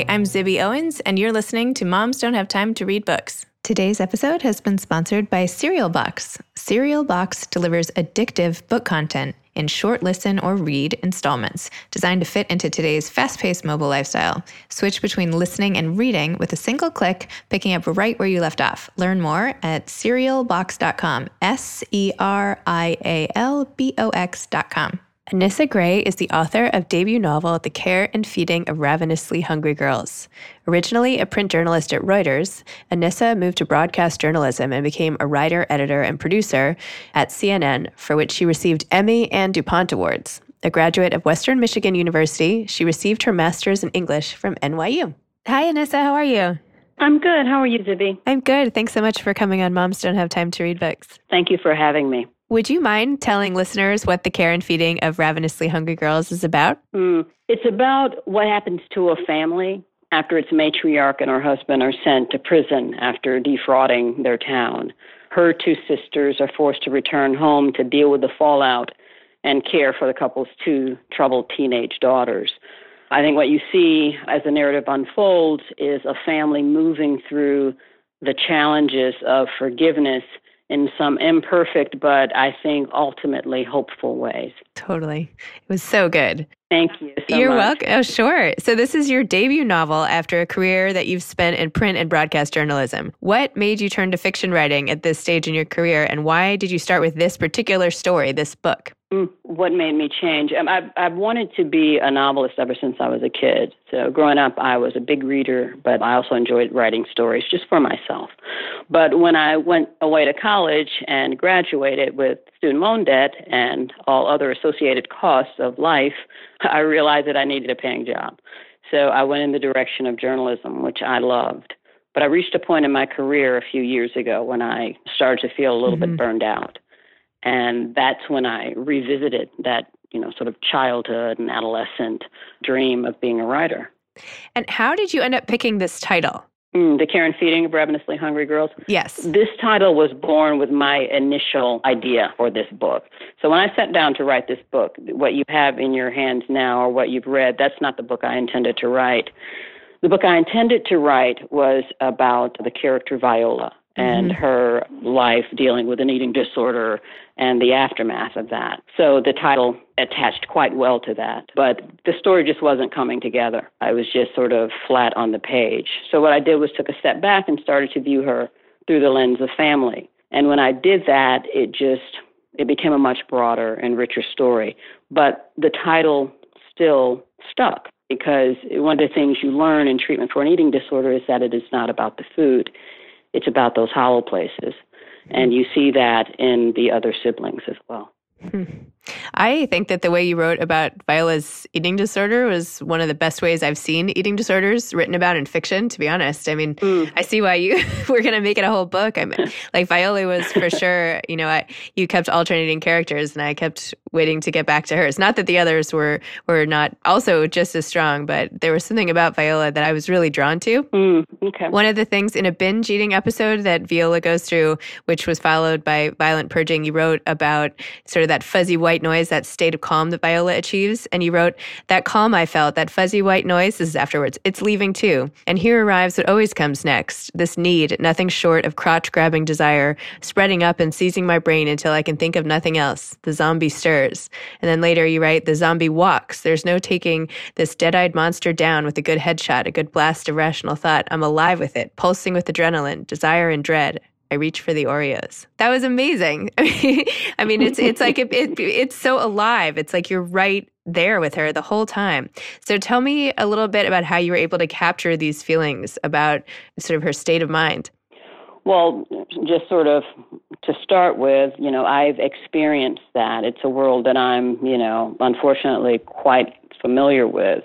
Hi, I'm Zibby Owens, and you're listening to Moms Don't Have Time to Read Books. Today's episode has been sponsored by Serial Box. Serial Box delivers addictive book content in short listen or read installments designed to fit into today's fast paced mobile lifestyle. Switch between listening and reading with a single click, picking up right where you left off. Learn more at serialbox.com. S E R I A L B O X.com. Anissa Gray is the author of debut novel The Care and Feeding of Ravenously Hungry Girls. Originally a print journalist at Reuters, Anissa moved to broadcast journalism and became a writer, editor, and producer at CNN, for which she received Emmy and DuPont Awards. A graduate of Western Michigan University, she received her master's in English from NYU. Hi, Anissa. How are you? I'm good. How are you, Zibby? I'm good. Thanks so much for coming on Moms Don't Have Time to Read Books. Thank you for having me. Would you mind telling listeners what the care and feeding of ravenously hungry girls is about? Mm, it's about what happens to a family after its matriarch and her husband are sent to prison after defrauding their town. Her two sisters are forced to return home to deal with the fallout and care for the couple's two troubled teenage daughters. I think what you see as the narrative unfolds is a family moving through the challenges of forgiveness in some imperfect, but I think ultimately hopeful ways. Totally. It was so good. Thank you. So You're much. welcome. Oh, sure. So, this is your debut novel after a career that you've spent in print and broadcast journalism. What made you turn to fiction writing at this stage in your career, and why did you start with this particular story, this book? What made me change? Um, I've, I've wanted to be a novelist ever since I was a kid. So, growing up, I was a big reader, but I also enjoyed writing stories just for myself. But when I went away to college and graduated with student loan debt and all other associated costs of life, I realized that I needed a paying job. So I went in the direction of journalism, which I loved. But I reached a point in my career a few years ago when I started to feel a little mm-hmm. bit burned out. And that's when I revisited that, you know, sort of childhood and adolescent dream of being a writer. And how did you end up picking this title? Mm, the Care and Feeding of Ravenously Hungry Girls. Yes. This title was born with my initial idea for this book. So when I sat down to write this book, what you have in your hands now or what you've read, that's not the book I intended to write. The book I intended to write was about the character Viola and mm-hmm. her life dealing with an eating disorder and the aftermath of that. So the title attached quite well to that. But the story just wasn't coming together. I was just sort of flat on the page. So what I did was took a step back and started to view her through the lens of family. And when I did that, it just it became a much broader and richer story. But the title still stuck because one of the things you learn in treatment for an eating disorder is that it is not about the food. It's about those hollow places. And you see that in the other siblings as well. Hmm. I think that the way you wrote about Viola's eating disorder was one of the best ways I've seen eating disorders written about in fiction, to be honest. I mean, mm. I see why you were going to make it a whole book. I mean, like Viola was for sure, you know, I, you kept alternating characters and I kept waiting to get back to hers. Not that the others were, were not also just as strong, but there was something about Viola that I was really drawn to. Mm. Okay. One of the things in a binge eating episode that Viola goes through, which was followed by violent purging, you wrote about sort of that fuzzy white noise, that state of calm that Viola achieves. And you wrote, That calm I felt, that fuzzy white noise, this is afterwards, it's leaving too. And here arrives what always comes next this need, nothing short of crotch grabbing desire, spreading up and seizing my brain until I can think of nothing else. The zombie stirs. And then later you write, The zombie walks. There's no taking this dead eyed monster down with a good headshot, a good blast of rational thought. I'm alive with it, pulsing with adrenaline, desire, and dread. I reach for the Oreos. That was amazing. I mean, it's it's like it, it, it's so alive. It's like you're right there with her the whole time. So tell me a little bit about how you were able to capture these feelings about sort of her state of mind. Well, just sort of to start with, you know, I've experienced that. It's a world that I'm, you know, unfortunately quite familiar with.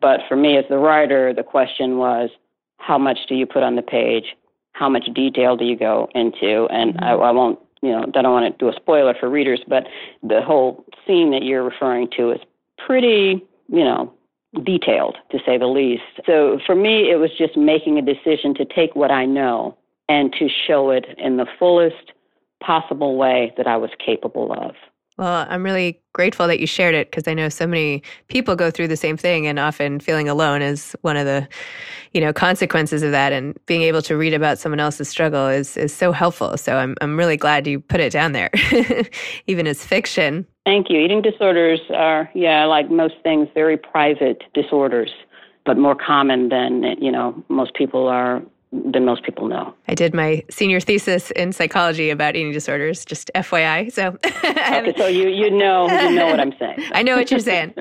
But for me as the writer, the question was, how much do you put on the page? How much detail do you go into? And mm-hmm. I, I won't, you know, I don't want to do a spoiler for readers, but the whole scene that you're referring to is pretty, you know, detailed to say the least. So for me, it was just making a decision to take what I know and to show it in the fullest possible way that I was capable of. Well, I'm really grateful that you shared it because I know so many people go through the same thing and often feeling alone is one of the, you know, consequences of that and being able to read about someone else's struggle is is so helpful. So I'm I'm really glad you put it down there. Even as fiction. Thank you. Eating disorders are yeah, like most things very private disorders, but more common than, you know, most people are than most people know. I did my senior thesis in psychology about eating disorders, just FYI. So, okay, so you you know you know what I'm saying. I know what you're saying.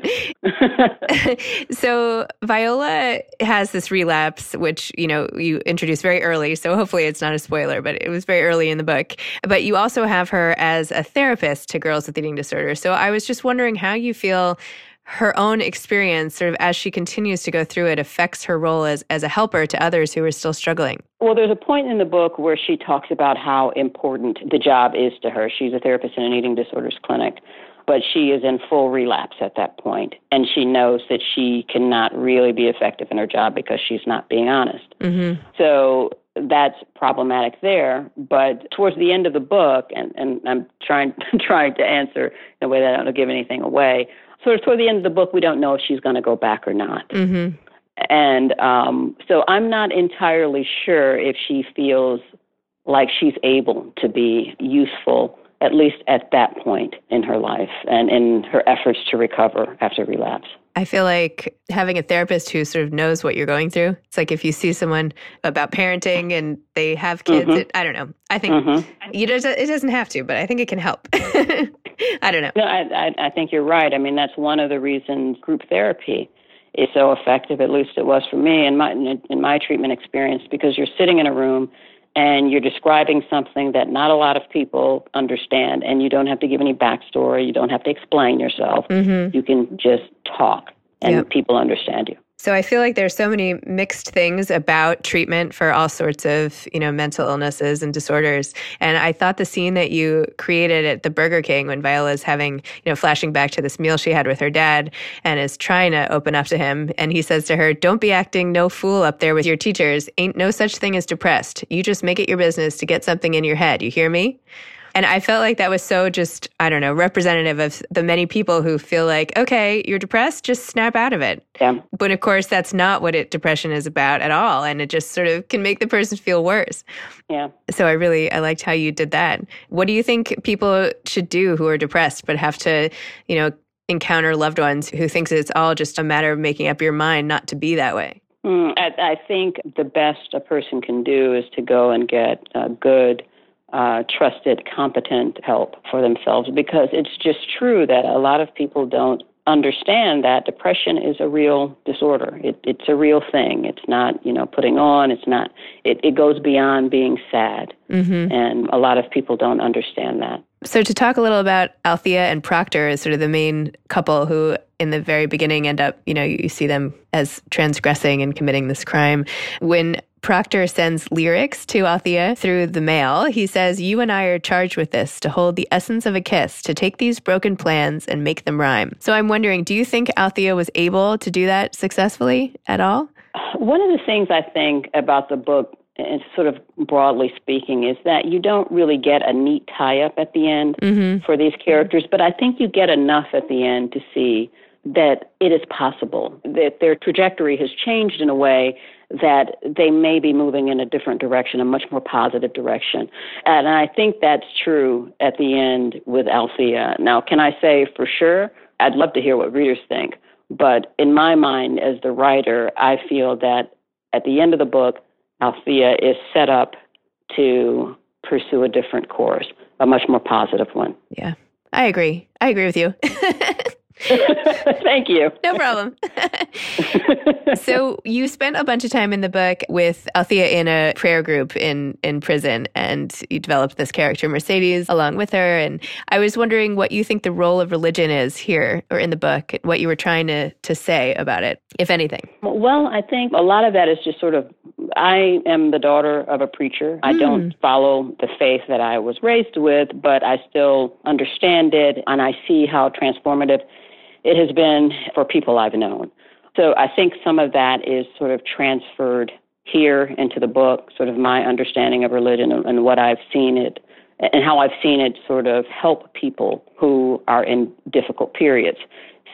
so Viola has this relapse, which you know you introduced very early. So hopefully it's not a spoiler, but it was very early in the book. But you also have her as a therapist to girls with eating disorders. So I was just wondering how you feel her own experience, sort of as she continues to go through it, affects her role as, as a helper to others who are still struggling? Well, there's a point in the book where she talks about how important the job is to her. She's a therapist in an eating disorders clinic, but she is in full relapse at that point, and she knows that she cannot really be effective in her job because she's not being honest. Mm-hmm. So that's problematic there. But towards the end of the book, and, and I'm trying trying to answer in a way that I don't give anything away sort of toward the end of the book, we don't know if she's going to go back or not. Mm-hmm. And um, so I'm not entirely sure if she feels like she's able to be useful, at least at that point in her life and in her efforts to recover after relapse. I feel like having a therapist who sort of knows what you're going through. It's like if you see someone about parenting and they have kids, mm-hmm. it, I don't know. I think mm-hmm. you it doesn't have to, but I think it can help. I don't know. No, I, I, I think you're right. I mean, that's one of the reasons group therapy is so effective. At least it was for me in my in my treatment experience because you're sitting in a room and you're describing something that not a lot of people understand, and you don't have to give any backstory. You don't have to explain yourself. Mm-hmm. You can just talk, and yep. people understand you. So I feel like there's so many mixed things about treatment for all sorts of, you know, mental illnesses and disorders. And I thought the scene that you created at the Burger King when Viola's having, you know, flashing back to this meal she had with her dad and is trying to open up to him and he says to her, "Don't be acting no fool up there with your teachers. Ain't no such thing as depressed. You just make it your business to get something in your head. You hear me?" And I felt like that was so just, I don't know, representative of the many people who feel like, okay, you're depressed, just snap out of it. Yeah. But of course, that's not what it, depression is about at all. And it just sort of can make the person feel worse. Yeah. So I really, I liked how you did that. What do you think people should do who are depressed but have to, you know, encounter loved ones who thinks it's all just a matter of making up your mind not to be that way? Mm, I, I, think the best a person can do is to go and get uh, good uh, trusted, competent help for themselves because it's just true that a lot of people don't understand that depression is a real disorder. It, it's a real thing. It's not, you know, putting on. It's not. It, it goes beyond being sad, mm-hmm. and a lot of people don't understand that. So, to talk a little about Althea and Proctor as sort of the main couple who, in the very beginning, end up, you know, you see them as transgressing and committing this crime. When Proctor sends lyrics to Althea through the mail. He says, You and I are charged with this to hold the essence of a kiss, to take these broken plans and make them rhyme. So I'm wondering, do you think Althea was able to do that successfully at all? One of the things I think about the book, and sort of broadly speaking, is that you don't really get a neat tie up at the end mm-hmm. for these characters, but I think you get enough at the end to see that it is possible, that their trajectory has changed in a way that they may be moving in a different direction, a much more positive direction. And I think that's true at the end with Althea. Now, can I say for sure? I'd love to hear what readers think. But in my mind, as the writer, I feel that at the end of the book, Althea is set up to pursue a different course, a much more positive one. Yeah, I agree. I agree with you. Thank you. No problem. so you spent a bunch of time in the book with Althea in a prayer group in in prison, and you developed this character Mercedes along with her. And I was wondering what you think the role of religion is here or in the book, what you were trying to to say about it, if anything. Well, I think a lot of that is just sort of. I am the daughter of a preacher. I mm. don't follow the faith that I was raised with, but I still understand it, and I see how transformative it has been for people I've known. So I think some of that is sort of transferred here into the book, sort of my understanding of religion and, what I've seen it and how I've seen it sort of help people who are in difficult periods.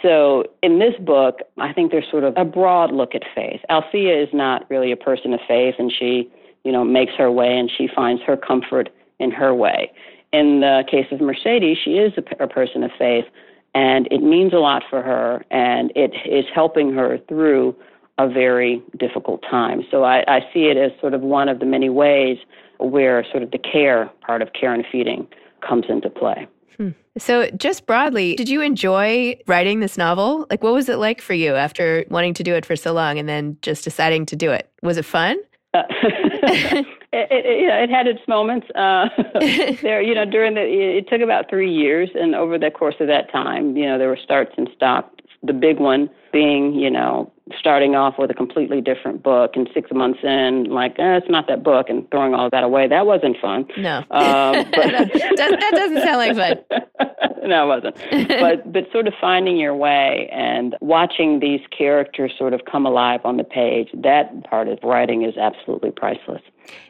So in this book, I think there's sort of a broad look at faith. Althea is not really a person of faith, and she, you know, makes her way and she finds her comfort in her way. In the case of Mercedes, she is a, a person of faith, and it means a lot for her, and it is helping her through a very difficult time. So I, I see it as sort of one of the many ways where sort of the care part of care and feeding comes into play. Hmm. So, just broadly, did you enjoy writing this novel? Like, what was it like for you after wanting to do it for so long and then just deciding to do it? Was it fun? Uh, it, it, it, had its moments. Uh, there, you know, during the it took about three years, and over the course of that time, you know, there were starts and stops. The big one being, you know, starting off with a completely different book and six months in, like, eh, it's not that book and throwing all that away. That wasn't fun. No. Um, but that, that, doesn't sound like fun. no, it wasn't. but, but sort of finding your way and watching these characters sort of come alive on the page, that part of writing is absolutely priceless.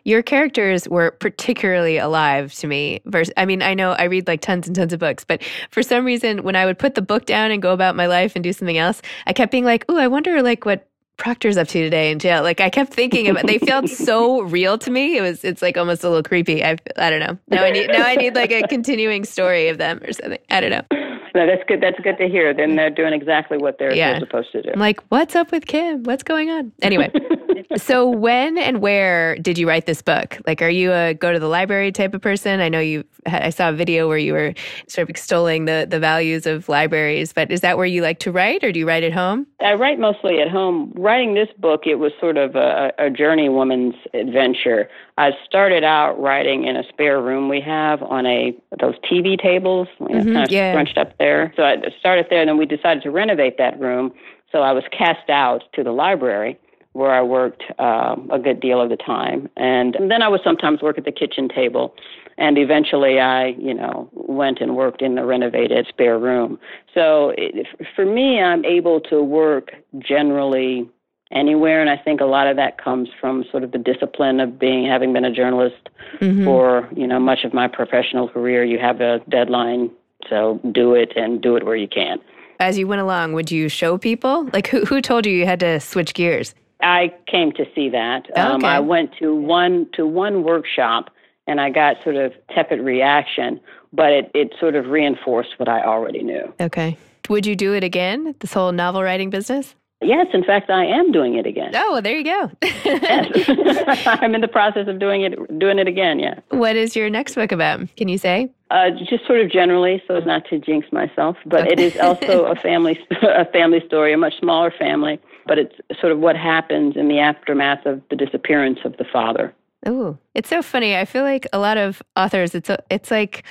Your characters were particularly alive to me. Versus, I mean, I know I read like tons and tons of books, but for some reason, when I would put the book down and go about my life and do something else, I kept being like, "Ooh, I wonder like what Proctor's up to today in jail." Like I kept thinking about. They felt so real to me. It was. It's like almost a little creepy. I. I don't know. Now I need. Now I need like a continuing story of them or something. I don't know. No, that's good. That's good to hear. Then they're doing exactly what they're, yeah. they're supposed to do. I'm like, what's up with Kim? What's going on? Anyway, so when and where did you write this book? Like, are you a go to the library type of person? I know you. I saw a video where you were sort of extolling the the values of libraries, but is that where you like to write, or do you write at home? I write mostly at home. Writing this book, it was sort of a, a journeywoman's adventure. I started out writing in a spare room we have on a those TV tables, you know, mm-hmm, kind of yeah. scrunched up there. So I started there, and then we decided to renovate that room. So I was cast out to the library where I worked uh, a good deal of the time. And, and then I would sometimes work at the kitchen table. And eventually I, you know, went and worked in the renovated spare room. So it, for me, I'm able to work generally anywhere. And I think a lot of that comes from sort of the discipline of being, having been a journalist mm-hmm. for, you know, much of my professional career. You have a deadline, so do it and do it where you can. As you went along, would you show people? Like, who, who told you you had to switch gears? I came to see that. Um. I went to one to one workshop and I got sort of tepid reaction, but it, it sort of reinforced what I already knew. Okay. Would you do it again? This whole novel writing business? Yes, in fact, I am doing it again. Oh, well, there you go. yes, I'm in the process of doing it, doing it again. Yeah. What is your next book about? Can you say? Uh, just sort of generally, so as not to jinx myself. But okay. it is also a family, a family story, a much smaller family. But it's sort of what happens in the aftermath of the disappearance of the father. Oh, it's so funny. I feel like a lot of authors, it's a, it's like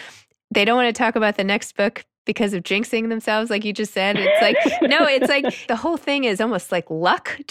they don't want to talk about the next book because of jinxing themselves, like you just said. It's like no, it's like the whole thing is almost like luck.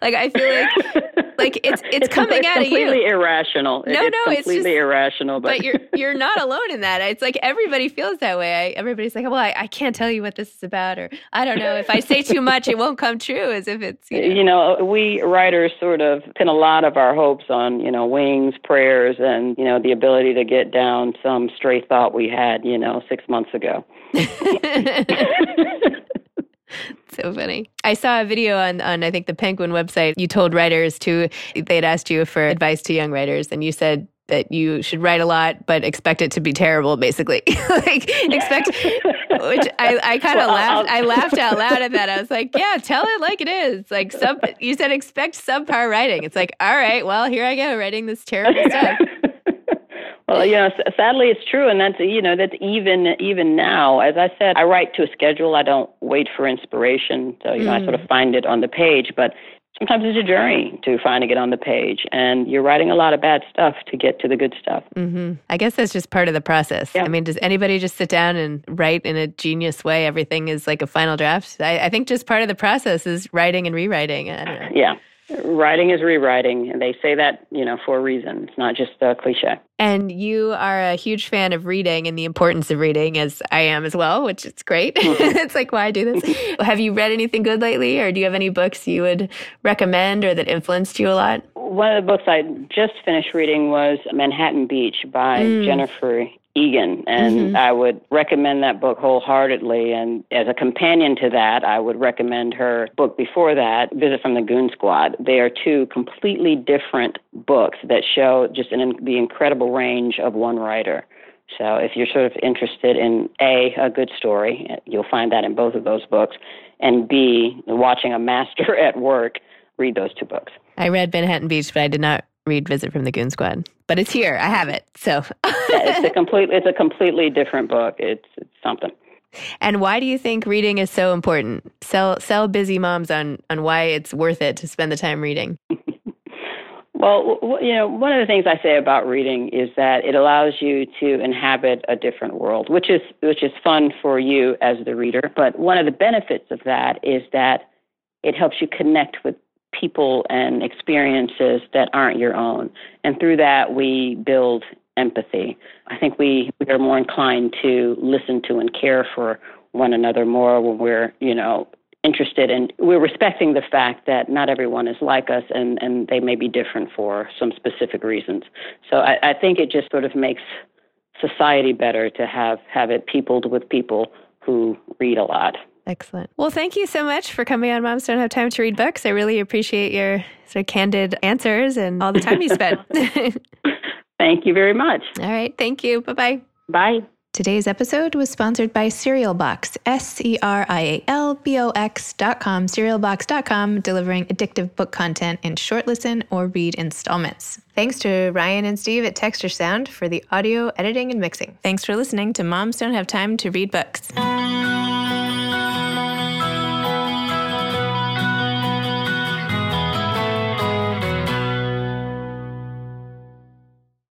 like I feel like like it's it's, it's coming out of you. Completely irrational. No, it's no, completely it's just, irrational. But. but you're you're not alone in that. It's like everybody feels that way. I, everybody's like, well, I, I can't tell you what this is about, or I don't know. If I say too much, it won't come true. As if it's you know. you know, we writers sort of pin a lot of our hopes on you know wings, prayers, and you know the ability to get down some stray thought we had you know six months ago. so funny. I saw a video on, on I think the Penguin website. You told writers to they'd asked you for advice to young writers, and you said that you should write a lot, but expect it to be terrible, basically. like expect, which I, I kind of well, laughed. I'll, I laughed out loud at that. I was like, yeah, tell it like it is. Like sub, you said expect subpar writing. It's like, all right, well, here I go writing this terrible stuff. Well, you know, sadly, it's true, and that's you know that's even even now. As I said, I write to a schedule. I don't wait for inspiration, so you mm. know I sort of mm. find it on the page. But sometimes it's a journey to finding it on the page, and you're writing a lot of bad stuff to get to the good stuff. Mm-hmm. I guess that's just part of the process. Yeah. I mean, does anybody just sit down and write in a genius way? Everything is like a final draft. I, I think just part of the process is writing and rewriting. I don't know. Yeah. Writing is rewriting, and they say that you know for a reason. It's not just a cliche. And you are a huge fan of reading and the importance of reading, as I am as well, which is great. Mm-hmm. it's like why I do this. have you read anything good lately, or do you have any books you would recommend or that influenced you a lot? one of the books I just finished reading was Manhattan Beach by mm. Jennifer Egan, and mm-hmm. I would recommend that book wholeheartedly. And as a companion to that, I would recommend her book before that, Visit from the Goon Squad. They are two completely different books that show just an, the incredible range of one writer. So if you're sort of interested in A, a good story, you'll find that in both of those books, and B, watching a master at work, read those two books. I read Manhattan Beach, but I did not read Visit from the Goon Squad. But it's here. I have it. So it's a complete it's a completely different book. It's it's something. And why do you think reading is so important? Sell sell busy moms on on why it's worth it to spend the time reading. well, you know, one of the things I say about reading is that it allows you to inhabit a different world, which is which is fun for you as the reader. But one of the benefits of that is that it helps you connect with people and experiences that aren't your own. And through that, we build empathy. I think we, we are more inclined to listen to and care for one another more when we're, you know, interested in we're respecting the fact that not everyone is like us and, and they may be different for some specific reasons. So I, I think it just sort of makes society better to have, have it peopled with people who read a lot. Excellent. Well, thank you so much for coming on Moms Don't Have Time to Read Books. I really appreciate your sort of candid answers and all the time you spent. thank you very much. All right. Thank you. Bye-bye. Bye. Today's episode was sponsored by Serial Box, S C R I A L B O X.com, serialbox.com, delivering addictive book content in short listen or read installments. Thanks to Ryan and Steve at Texture Sound for the audio editing and mixing. Thanks for listening to Moms Don't Have Time to Read Books.